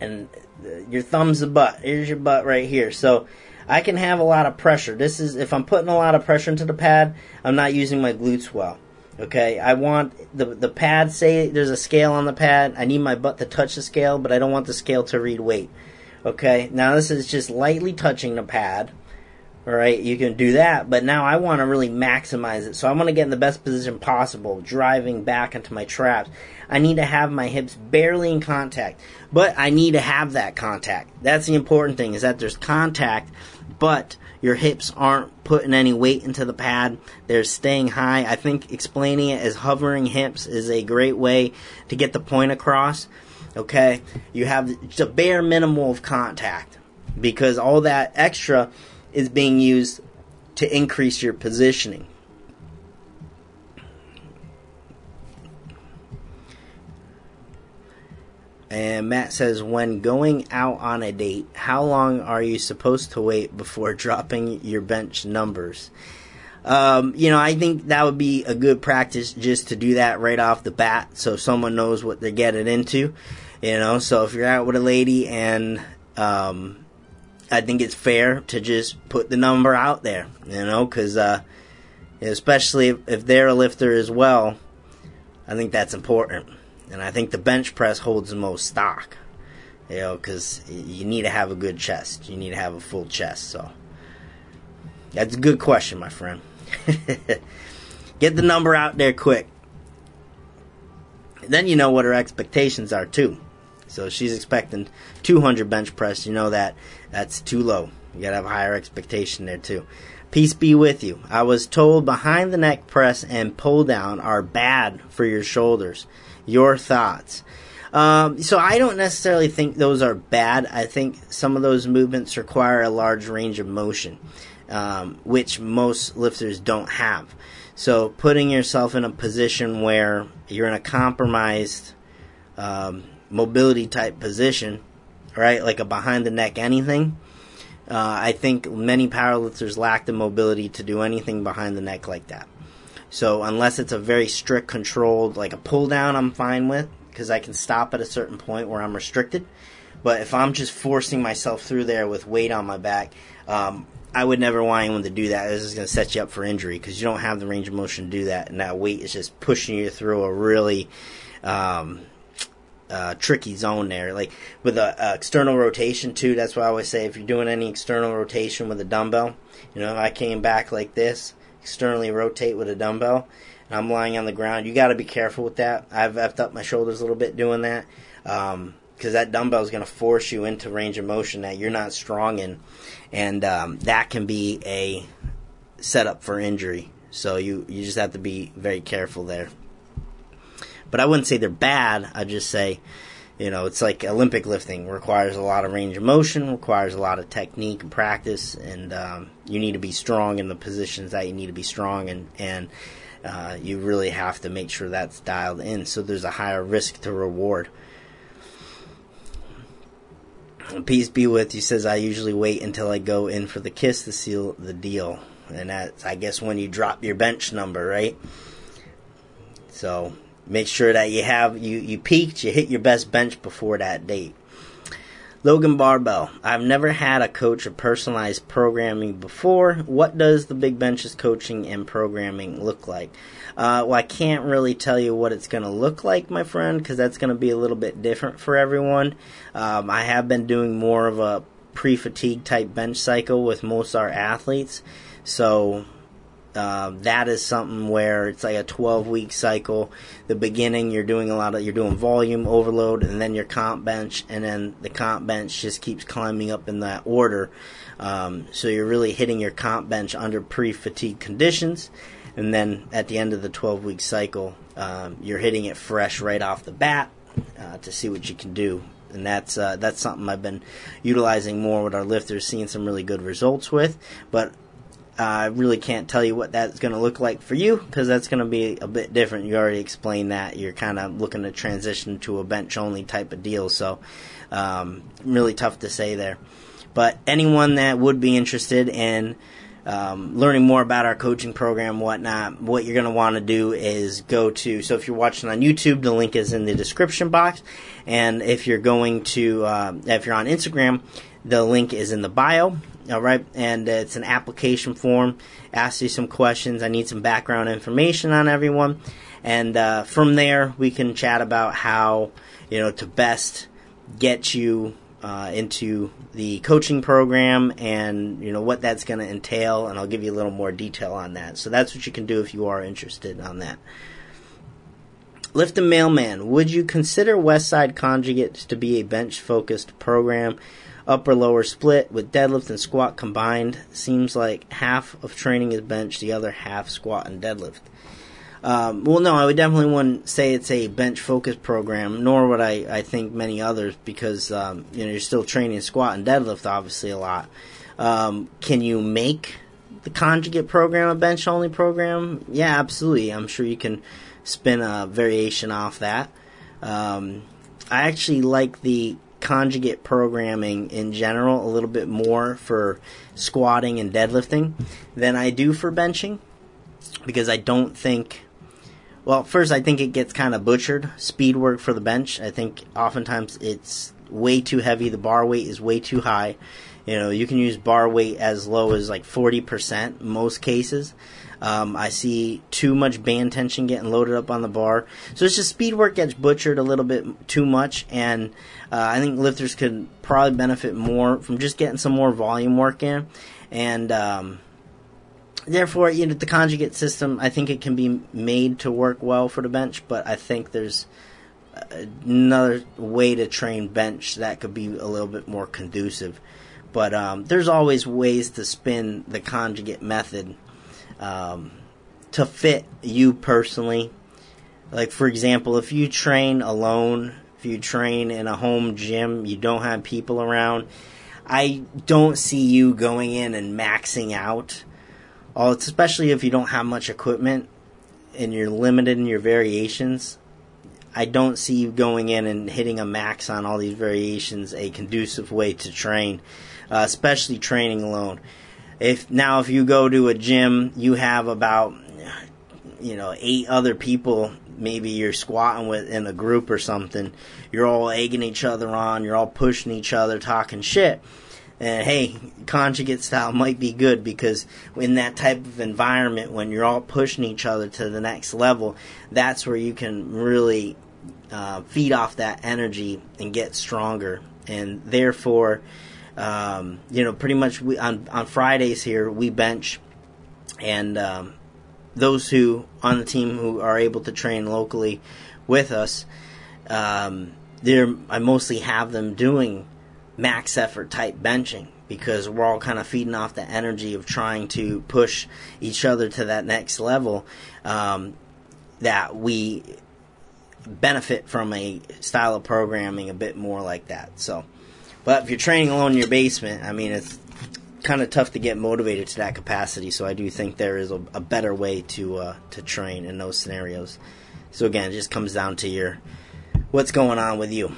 and uh, your thumb's the butt. Here's your butt right here. So I can have a lot of pressure. This is if I'm putting a lot of pressure into the pad, I'm not using my glutes well. Okay, I want the the pad. Say there's a scale on the pad. I need my butt to touch the scale, but I don't want the scale to read weight. Okay, now this is just lightly touching the pad. All right, you can do that, but now I want to really maximize it. So I want to get in the best position possible, driving back into my traps. I need to have my hips barely in contact, but I need to have that contact. That's the important thing is that there's contact, but your hips aren't putting any weight into the pad. They're staying high. I think explaining it as hovering hips is a great way to get the point across. Okay? You have just a bare minimal of contact because all that extra is being used to increase your positioning. And Matt says, when going out on a date, how long are you supposed to wait before dropping your bench numbers? Um, you know, I think that would be a good practice just to do that right off the bat so someone knows what they're getting into. You know, so if you're out with a lady and, um, I think it's fair to just put the number out there, you know, because, uh, especially if, if they're a lifter as well, I think that's important and I think the bench press holds the most stock. You know, because you need to have a good chest. You need to have a full chest. So that's a good question, my friend. Get the number out there quick. Then you know what her expectations are too. So she's expecting 200 bench press. You know that that's too low. You gotta have a higher expectation there too. Peace be with you. I was told behind the neck press and pull down are bad for your shoulders your thoughts. Um, so I don't necessarily think those are bad. I think some of those movements require a large range of motion, um, which most lifters don't have. So putting yourself in a position where you're in a compromised um, mobility type position, right, like a behind the neck anything. Uh, I think many powerlifters lack the mobility to do anything behind the neck like that. So unless it's a very strict controlled, like a pull down, I'm fine with because I can stop at a certain point where I'm restricted. But if I'm just forcing myself through there with weight on my back, um, I would never want anyone to do that. This is going to set you up for injury because you don't have the range of motion to do that, and that weight is just pushing you through a really um, uh, tricky zone there. Like with a, a, external rotation too. That's why I always say if you're doing any external rotation with a dumbbell, you know, if I came back like this, externally rotate with a dumbbell, and I'm lying on the ground, you got to be careful with that. I've effed up my shoulders a little bit doing that. Um, because that dumbbell is going to force you into range of motion that you're not strong in, and um, that can be a setup for injury. So you you just have to be very careful there. But I wouldn't say they're bad. I'd just say, you know, it's like Olympic lifting requires a lot of range of motion, requires a lot of technique and practice, and um, you need to be strong in the positions that you need to be strong and and uh, you really have to make sure that's dialed in. So there's a higher risk to reward. Peace be with you says I usually wait until I go in for the kiss to seal the deal. And that's I guess when you drop your bench number, right? So make sure that you have you, you peaked, you hit your best bench before that date. Logan Barbell. I've never had a coach of personalized programming before. What does the Big Benches coaching and programming look like? Uh, well, I can't really tell you what it's going to look like, my friend, because that's going to be a little bit different for everyone. Um, I have been doing more of a pre fatigue type bench cycle with most of our athletes. So uh, that is something where it's like a 12 week cycle. The beginning, you're doing a lot of, you're doing volume overload, and then your comp bench, and then the comp bench just keeps climbing up in that order. Um, so you're really hitting your comp bench under pre fatigue conditions, and then at the end of the 12 week cycle, um, you're hitting it fresh right off the bat uh, to see what you can do. And that's uh, that's something I've been utilizing more with our lifters, seeing some really good results with. But I really can't tell you what that's going to look like for you because that's going to be a bit different. You already explained that. You're kind of looking to transition to a bench only type of deal, so um, really tough to say there. But anyone that would be interested in um, learning more about our coaching program, whatnot, what you're going to want to do is go to. So if you're watching on YouTube, the link is in the description box, and if you're going to, uh, if you're on Instagram, the link is in the bio. All right, and it's an application form. Asks you some questions. I need some background information on everyone, and uh, from there we can chat about how you know to best get you uh, into the coaching program and you know what that's going to entail, and I'll give you a little more detail on that. So that's what you can do if you are interested on that. Lift the Mailman. Would you consider Westside Conjugate to be a bench focused program? Upper lower split with deadlift and squat combined. Seems like half of training is bench, the other half squat and deadlift. Um, well, no, I would definitely wouldn't say it's a bench focused program, nor would I, I think many others because um, you know you're still training squat and deadlift obviously a lot. Um, can you make the conjugate program a bench only program? Yeah, absolutely. I'm sure you can spin a variation off that. Um, I actually like the conjugate programming in general a little bit more for squatting and deadlifting than I do for benching because I don't think. Well, first, I think it gets kind of butchered. Speed work for the bench. I think oftentimes it's way too heavy. The bar weight is way too high. You know, you can use bar weight as low as like 40% most cases. Um, I see too much band tension getting loaded up on the bar. So it's just speed work gets butchered a little bit too much, and uh, I think lifters could probably benefit more from just getting some more volume work in. And um, therefore, you know, the conjugate system, I think it can be made to work well for the bench, but I think there's another way to train bench that could be a little bit more conducive. But um, there's always ways to spin the conjugate method um, to fit you personally. Like, for example, if you train alone if you train in a home gym, you don't have people around. I don't see you going in and maxing out. Especially if you don't have much equipment and you're limited in your variations. I don't see you going in and hitting a max on all these variations a conducive way to train, uh, especially training alone. If now if you go to a gym, you have about you know eight other people maybe you're squatting with in a group or something. You're all egging each other on. You're all pushing each other talking shit. And hey conjugate style might be good because in that type of environment when you're all pushing each other to the next level that's where you can really uh, feed off that energy and get stronger. And therefore um, you know pretty much we on on fridays here we bench and um, those who on the team who are able to train locally with us, um, I mostly have them doing max effort type benching because we're all kind of feeding off the energy of trying to push each other to that next level. Um, that we benefit from a style of programming a bit more like that. So, but if you're training alone in your basement, I mean, it's kind of tough to get motivated to that capacity. So I do think there is a, a better way to uh, to train in those scenarios. So again, it just comes down to your what's going on with you.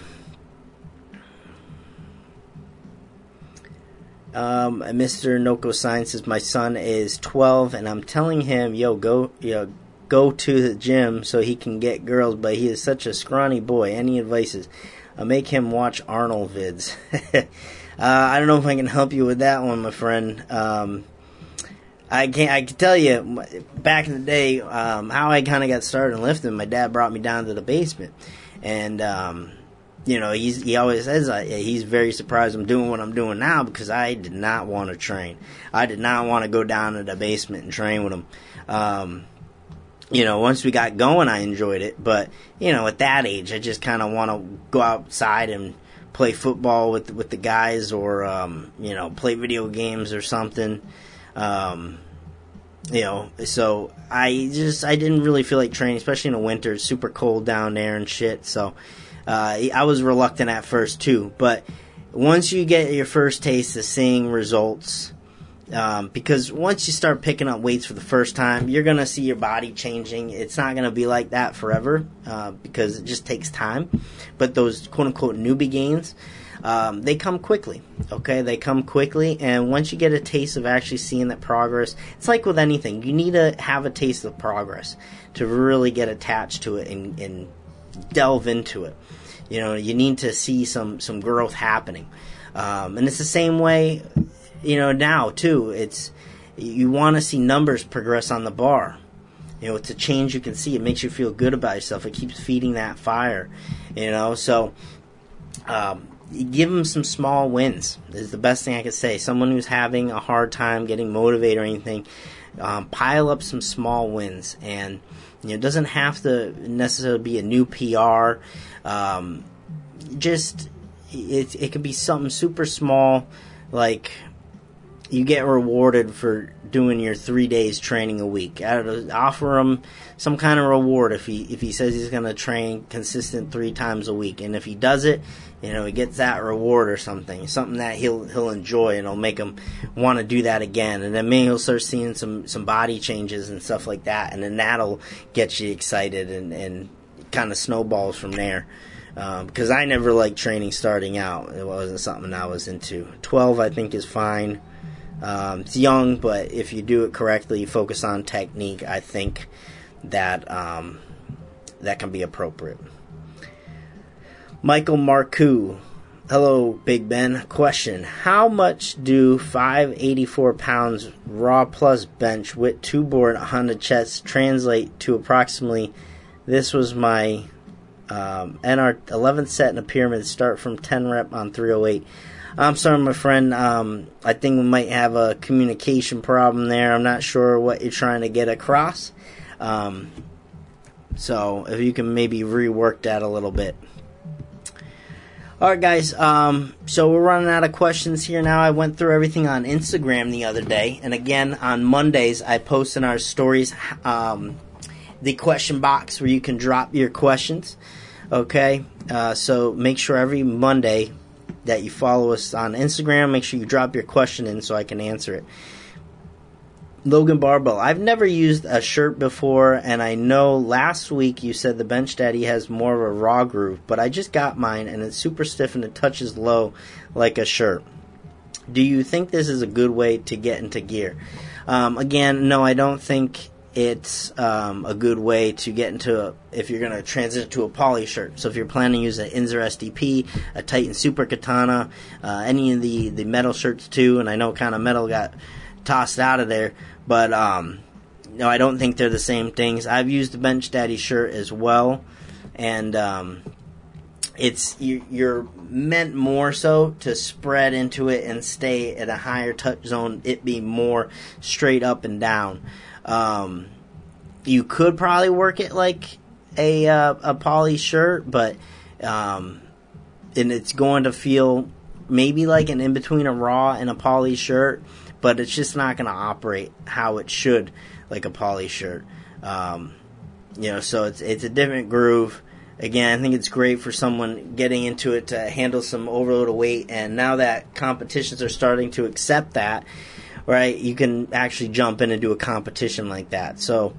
Um, Mr. Noko Sign says my son is 12, and I'm telling him, yo, go, yo, go to the gym so he can get girls, but he is such a scrawny boy. Any advices? Uh, make him watch Arnold vids. Uh, I don't know if I can help you with that one, my friend. Um, I can I can tell you back in the day um, how I kind of got started in lifting. My dad brought me down to the basement, and um, you know he's he always says uh, he's very surprised I'm doing what I'm doing now because I did not want to train. I did not want to go down to the basement and train with him. Um, you know, once we got going, I enjoyed it, but you know, at that age, I just kind of want to go outside and play football with with the guys or um, you know play video games or something. Um, you know, so I just I didn't really feel like training, especially in the winter. It's super cold down there and shit. So uh, I was reluctant at first too, but once you get your first taste of seeing results um, because once you start picking up weights for the first time, you're going to see your body changing. It's not going to be like that forever uh, because it just takes time. But those quote unquote newbie gains, um, they come quickly. Okay, they come quickly, and once you get a taste of actually seeing that progress, it's like with anything. You need to have a taste of progress to really get attached to it and, and delve into it. You know, you need to see some some growth happening. Um, and it's the same way you know, now too, it's you want to see numbers progress on the bar. You know, it's a change you can see. It makes you feel good about yourself. It keeps feeding that fire. You know, so um, give them some small wins. Is the best thing I could say. Someone who's having a hard time getting motivated or anything, um, pile up some small wins, and you know, it doesn't have to necessarily be a new PR. Um, just it it could be something super small, like you get rewarded for doing your three days training a week. offer him some kind of reward if he if he says he's going to train consistent three times a week, and if he does it, you know he gets that reward or something, something that he'll he'll enjoy and it'll make him want to do that again, and then maybe he'll start seeing some some body changes and stuff like that, and then that'll get you excited and and kind of snowballs from there. Because um, I never liked training starting out; it wasn't something I was into. Twelve, I think, is fine. Um, it's young, but if you do it correctly, focus on technique, I think that um, that can be appropriate. Michael Marcoux. Hello, Big Ben. Question How much do 584 pounds raw plus bench with two board 100 chest translate to approximately? This was my um, NR 11th set in a pyramid start from 10 rep on 308. I'm sorry, my friend. Um, I think we might have a communication problem there. I'm not sure what you're trying to get across. Um, so if you can maybe rework that a little bit. All right, guys. Um, so we're running out of questions here now. I went through everything on Instagram the other day, and again on Mondays I post in our stories um, the question box where you can drop your questions. Okay, uh, so make sure every Monday that you follow us on Instagram. Make sure you drop your question in so I can answer it. Logan Barbell. I've never used a shirt before, and I know last week you said the Bench Daddy has more of a raw groove, but I just got mine and it's super stiff and it touches low like a shirt. Do you think this is a good way to get into gear? Um, again, no, I don't think it's um, a good way to get into a, if you're going to transition to a poly shirt. So if you're planning to use an Inzer SDP, a Titan Super Katana, uh, any of the, the metal shirts too, and I know kind of metal got tossed out of there, but um, no, I don't think they're the same things. I've used the Bench Daddy shirt as well, and um, it's you're meant more so to spread into it and stay at a higher touch zone. It be more straight up and down. Um, you could probably work it like a uh, a poly shirt, but um, and it's going to feel maybe like an in between a raw and a poly shirt, but it's just not going to operate how it should like a poly shirt. Um, you know, so it's it's a different groove again, I think it's great for someone getting into it to handle some overload of weight. And now that competitions are starting to accept that, right, you can actually jump in and do a competition like that. So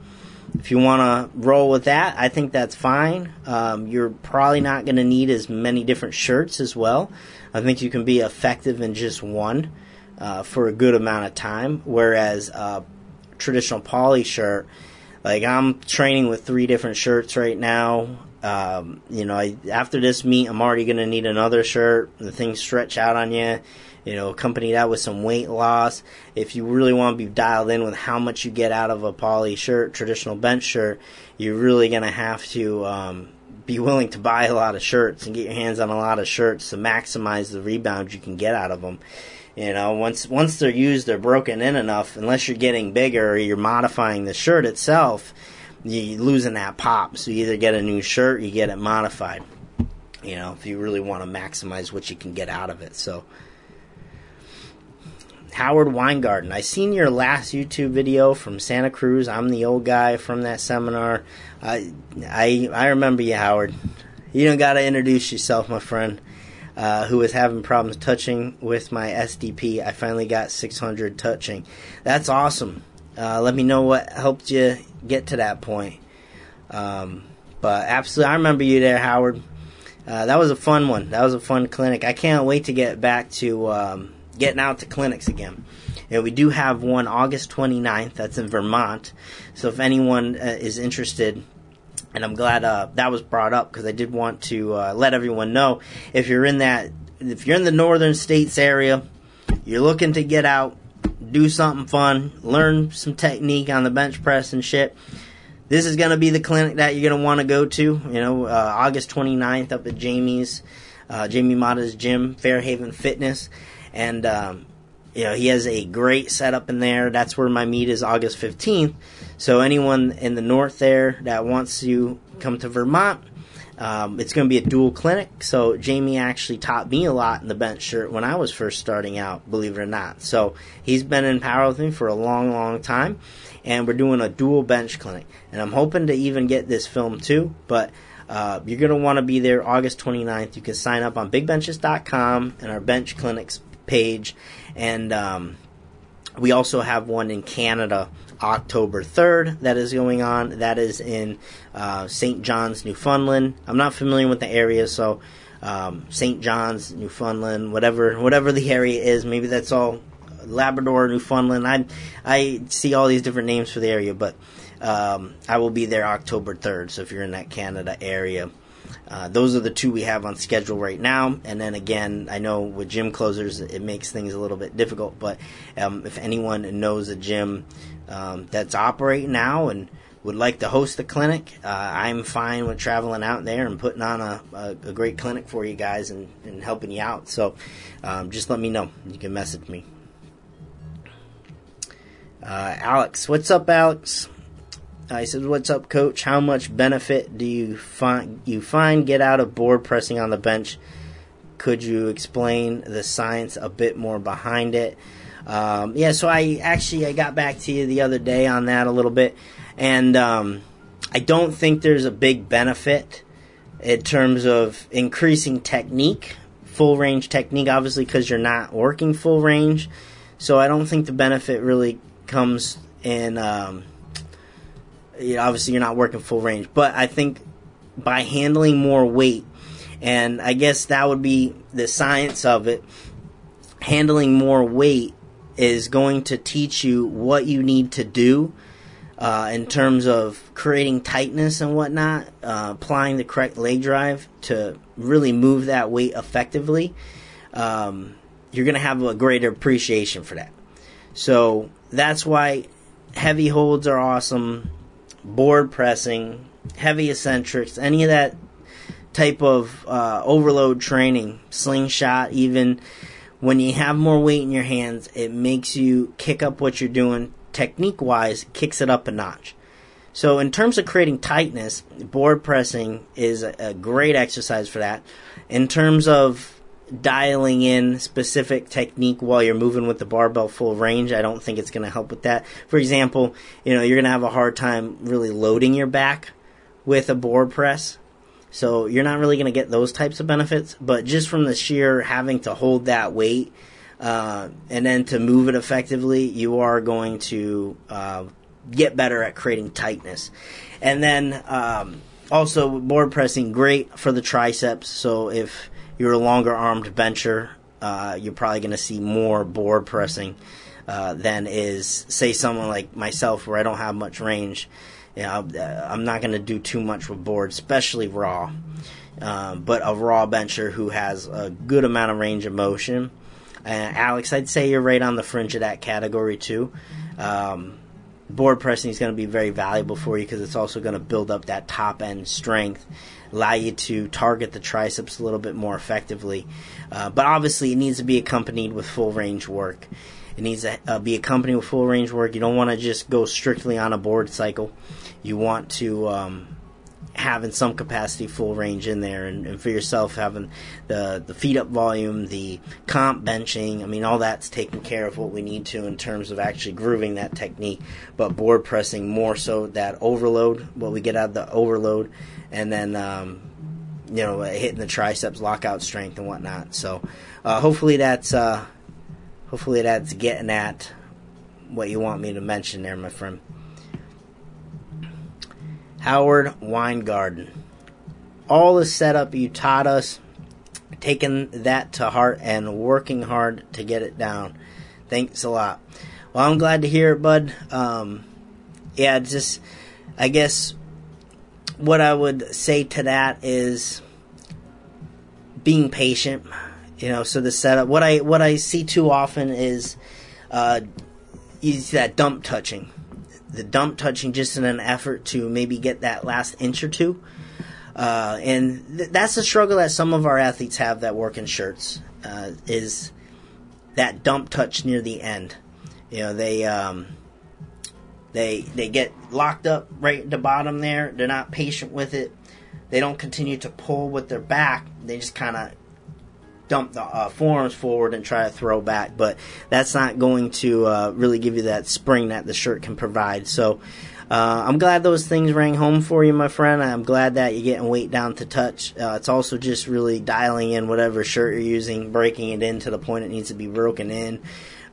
if you want to roll with that, I think that's fine. Um, you're probably not going to need as many different shirts as well. I think you can be effective in just one uh, for a good amount of time, whereas a traditional poly shirt, like I'm training with three different shirts right now. Um, you know, I, after this meet, I'm already going to need another shirt. The things stretch out on you. You know, accompany that with some weight loss. If you really want to be dialed in with how much you get out of a poly shirt, traditional bench shirt, you're really going to have to um, be willing to buy a lot of shirts and get your hands on a lot of shirts to maximize the rebounds you can get out of them. You know, once once they're used, they're broken in enough. Unless you're getting bigger or you're modifying the shirt itself, you're losing that pop. So you either get a new shirt, you get it modified. You know, if you really want to maximize what you can get out of it. So, Howard Weingarten, I seen your last YouTube video from Santa Cruz. I'm the old guy from that seminar. I I I remember you, Howard. You don't got to introduce yourself, my friend. Uh, who was having problems touching with my SDP. I finally got 600 touching. That's awesome. Uh, let me know what helped you get to that point. Um, but absolutely, I remember you there, Howard. Uh, that was a fun one. That was a fun clinic. I can't wait to get back to um, getting out to clinics again. And we do have one August 29th. That's in Vermont. So if anyone uh, is interested, and I'm glad uh, that was brought up because I did want to uh, let everyone know if you're in that, if you're in the northern states area, you're looking to get out, do something fun, learn some technique on the bench press and shit. This is going to be the clinic that you're going to want to go to. You know, uh, August 29th up at Jamie's, uh, Jamie Mata's gym, Fairhaven Fitness. And, um, you know, he has a great setup in there. That's where my meet is August 15th. So anyone in the north there that wants to come to Vermont, um, it's going to be a dual clinic. So Jamie actually taught me a lot in the bench shirt when I was first starting out, believe it or not. So he's been in powerlifting for a long, long time, and we're doing a dual bench clinic. And I'm hoping to even get this film too, but. Uh, you're going to want to be there August 29th. You can sign up on bigbenches.com and our bench clinics page. And um, we also have one in Canada October 3rd that is going on. That is in uh, St. John's, Newfoundland. I'm not familiar with the area, so um, St. John's, Newfoundland, whatever whatever the area is, maybe that's all Labrador, Newfoundland. I I see all these different names for the area, but um, I will be there October 3rd. So if you're in that Canada area. Uh, those are the two we have on schedule right now. And then again, I know with gym closers, it makes things a little bit difficult. But um, if anyone knows a gym um, that's operating now and would like to host the clinic, uh, I'm fine with traveling out there and putting on a, a, a great clinic for you guys and, and helping you out. So um, just let me know. You can message me. Uh, Alex, what's up, Alex? He says, "What's up, Coach? How much benefit do you find you find get out of board pressing on the bench? Could you explain the science a bit more behind it?" Um, yeah, so I actually I got back to you the other day on that a little bit, and um, I don't think there's a big benefit in terms of increasing technique, full range technique, obviously, because you're not working full range. So I don't think the benefit really comes in. Um, you know, obviously, you're not working full range, but I think by handling more weight, and I guess that would be the science of it. Handling more weight is going to teach you what you need to do uh, in terms of creating tightness and whatnot, uh, applying the correct leg drive to really move that weight effectively. Um, you're going to have a greater appreciation for that. So that's why heavy holds are awesome, board pressing, heavy eccentrics, any of that type of uh, overload training, slingshot, even when you have more weight in your hands, it makes you kick up what you're doing technique wise, kicks it up a notch. So, in terms of creating tightness, board pressing is a, great exercise for that. In terms of dialing in specific technique while you're moving with the barbell full range, I don't think it's going to help with that. For example, you know, you're going to have a hard time really loading your back with a board press. So you're not really going to get those types of benefits, but just from the sheer having to hold that weight uh, and then to move it effectively, you are going to uh, get better at creating tightness. And then um, also board pressing, great for the triceps. So if you're a longer armed bencher, uh, you're probably going to see more board pressing uh, than is say someone like myself where I don't have much range. Uh, I'm not going to do too much with board, especially raw. Um, but a raw bencher who has a good amount of range of motion uh, Alex, I'd say you're right on the fringe of that category too. Um, board pressing is going to be very valuable for you because it's also going to build up that top end strength, allow you to target the triceps a little bit more effectively. Uh, but obviously, it needs to be accompanied with full range work. It needs to uh, be accompanied with full range work. You don't want to just go strictly on a board cycle. You want to um, in some capacity full range in there and, and, for yourself having the the feet up volume the comp benching i mean all that's taken care of what we need to in terms of actually grooving that technique. But board pressing more so that overload what we get out of the overload and then um, you know hitting the triceps lockout strength and whatnot. So uh, hopefully that's uh, hopefully that's getting at what you want me to mention there my friend Howard Weingarten. All the setup you taught us, taking that to heart and working hard to get it down. Thanks a lot. Well, I'm glad to hear it, bud. Um, yeah, just, I guess what I would say to that is being patient. You know, so the setup. What I what I see too often is uh, is that dump touching the dump touching just in an effort to maybe get that last inch or two. Uh, and th- that's the struggle that some of our athletes have that work in shirts uh, is that dump touch near the end. You know, they um, they they get locked up right at the bottom there. They're not patient with it. They don't continue to pull with their back. They just kind of dump the uh, forearms forward and try to throw back, but that's not going to uh, really give you that spring that the shirt can provide. So uh, I'm glad those things rang home for you, my friend. I'm glad that you're getting weight down to touch. Uh, it's also just really dialing in whatever shirt you're using, breaking it in to the point it needs to be broken in,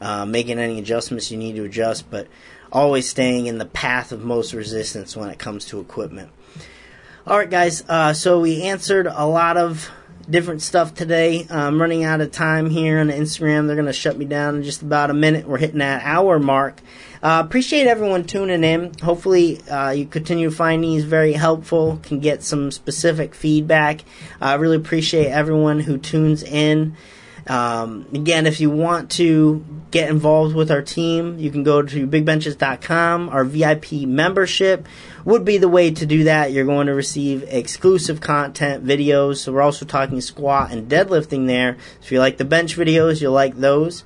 uh, making any adjustments you need to adjust, but always staying in the path of most resistance when it comes to equipment. All right, guys. Uh, so we answered a lot of different stuff today. I'm running out of time here on Instagram. They're going to shut me down in just about a minute. We're hitting that hour mark. Uh, appreciate everyone tuning in. Hopefully, uh, you continue to find these very helpful, can get some specific feedback. I really appreciate everyone who tunes in. Um, again, if you want to get involved with our team, you can go to bigbenches.com. Our VIP membership would be the way to do that. You're going to receive exclusive content videos. So we're also talking squat and deadlifting there. If you like the bench videos, you'll like those.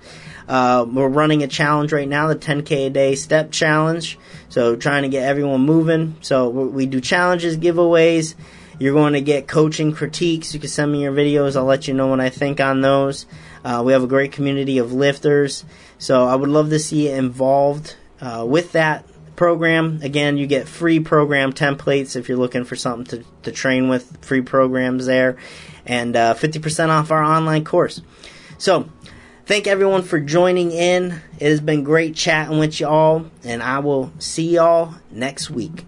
Uh, we're running a challenge right now, the 10K a day step challenge. So trying to get everyone moving. So we do challenges, giveaways. You're going to get coaching critiques. You can send me your videos. I'll let you know what I think on those. Uh, we have a great community of lifters. So I would love to see you involved uh, with that program. Again, you get free program templates if you're looking for something to, to train with, free programs there, and uh, 50% off our online course. So, thank everyone for joining in. It has been great chatting with y'all, and I will see y'all next week.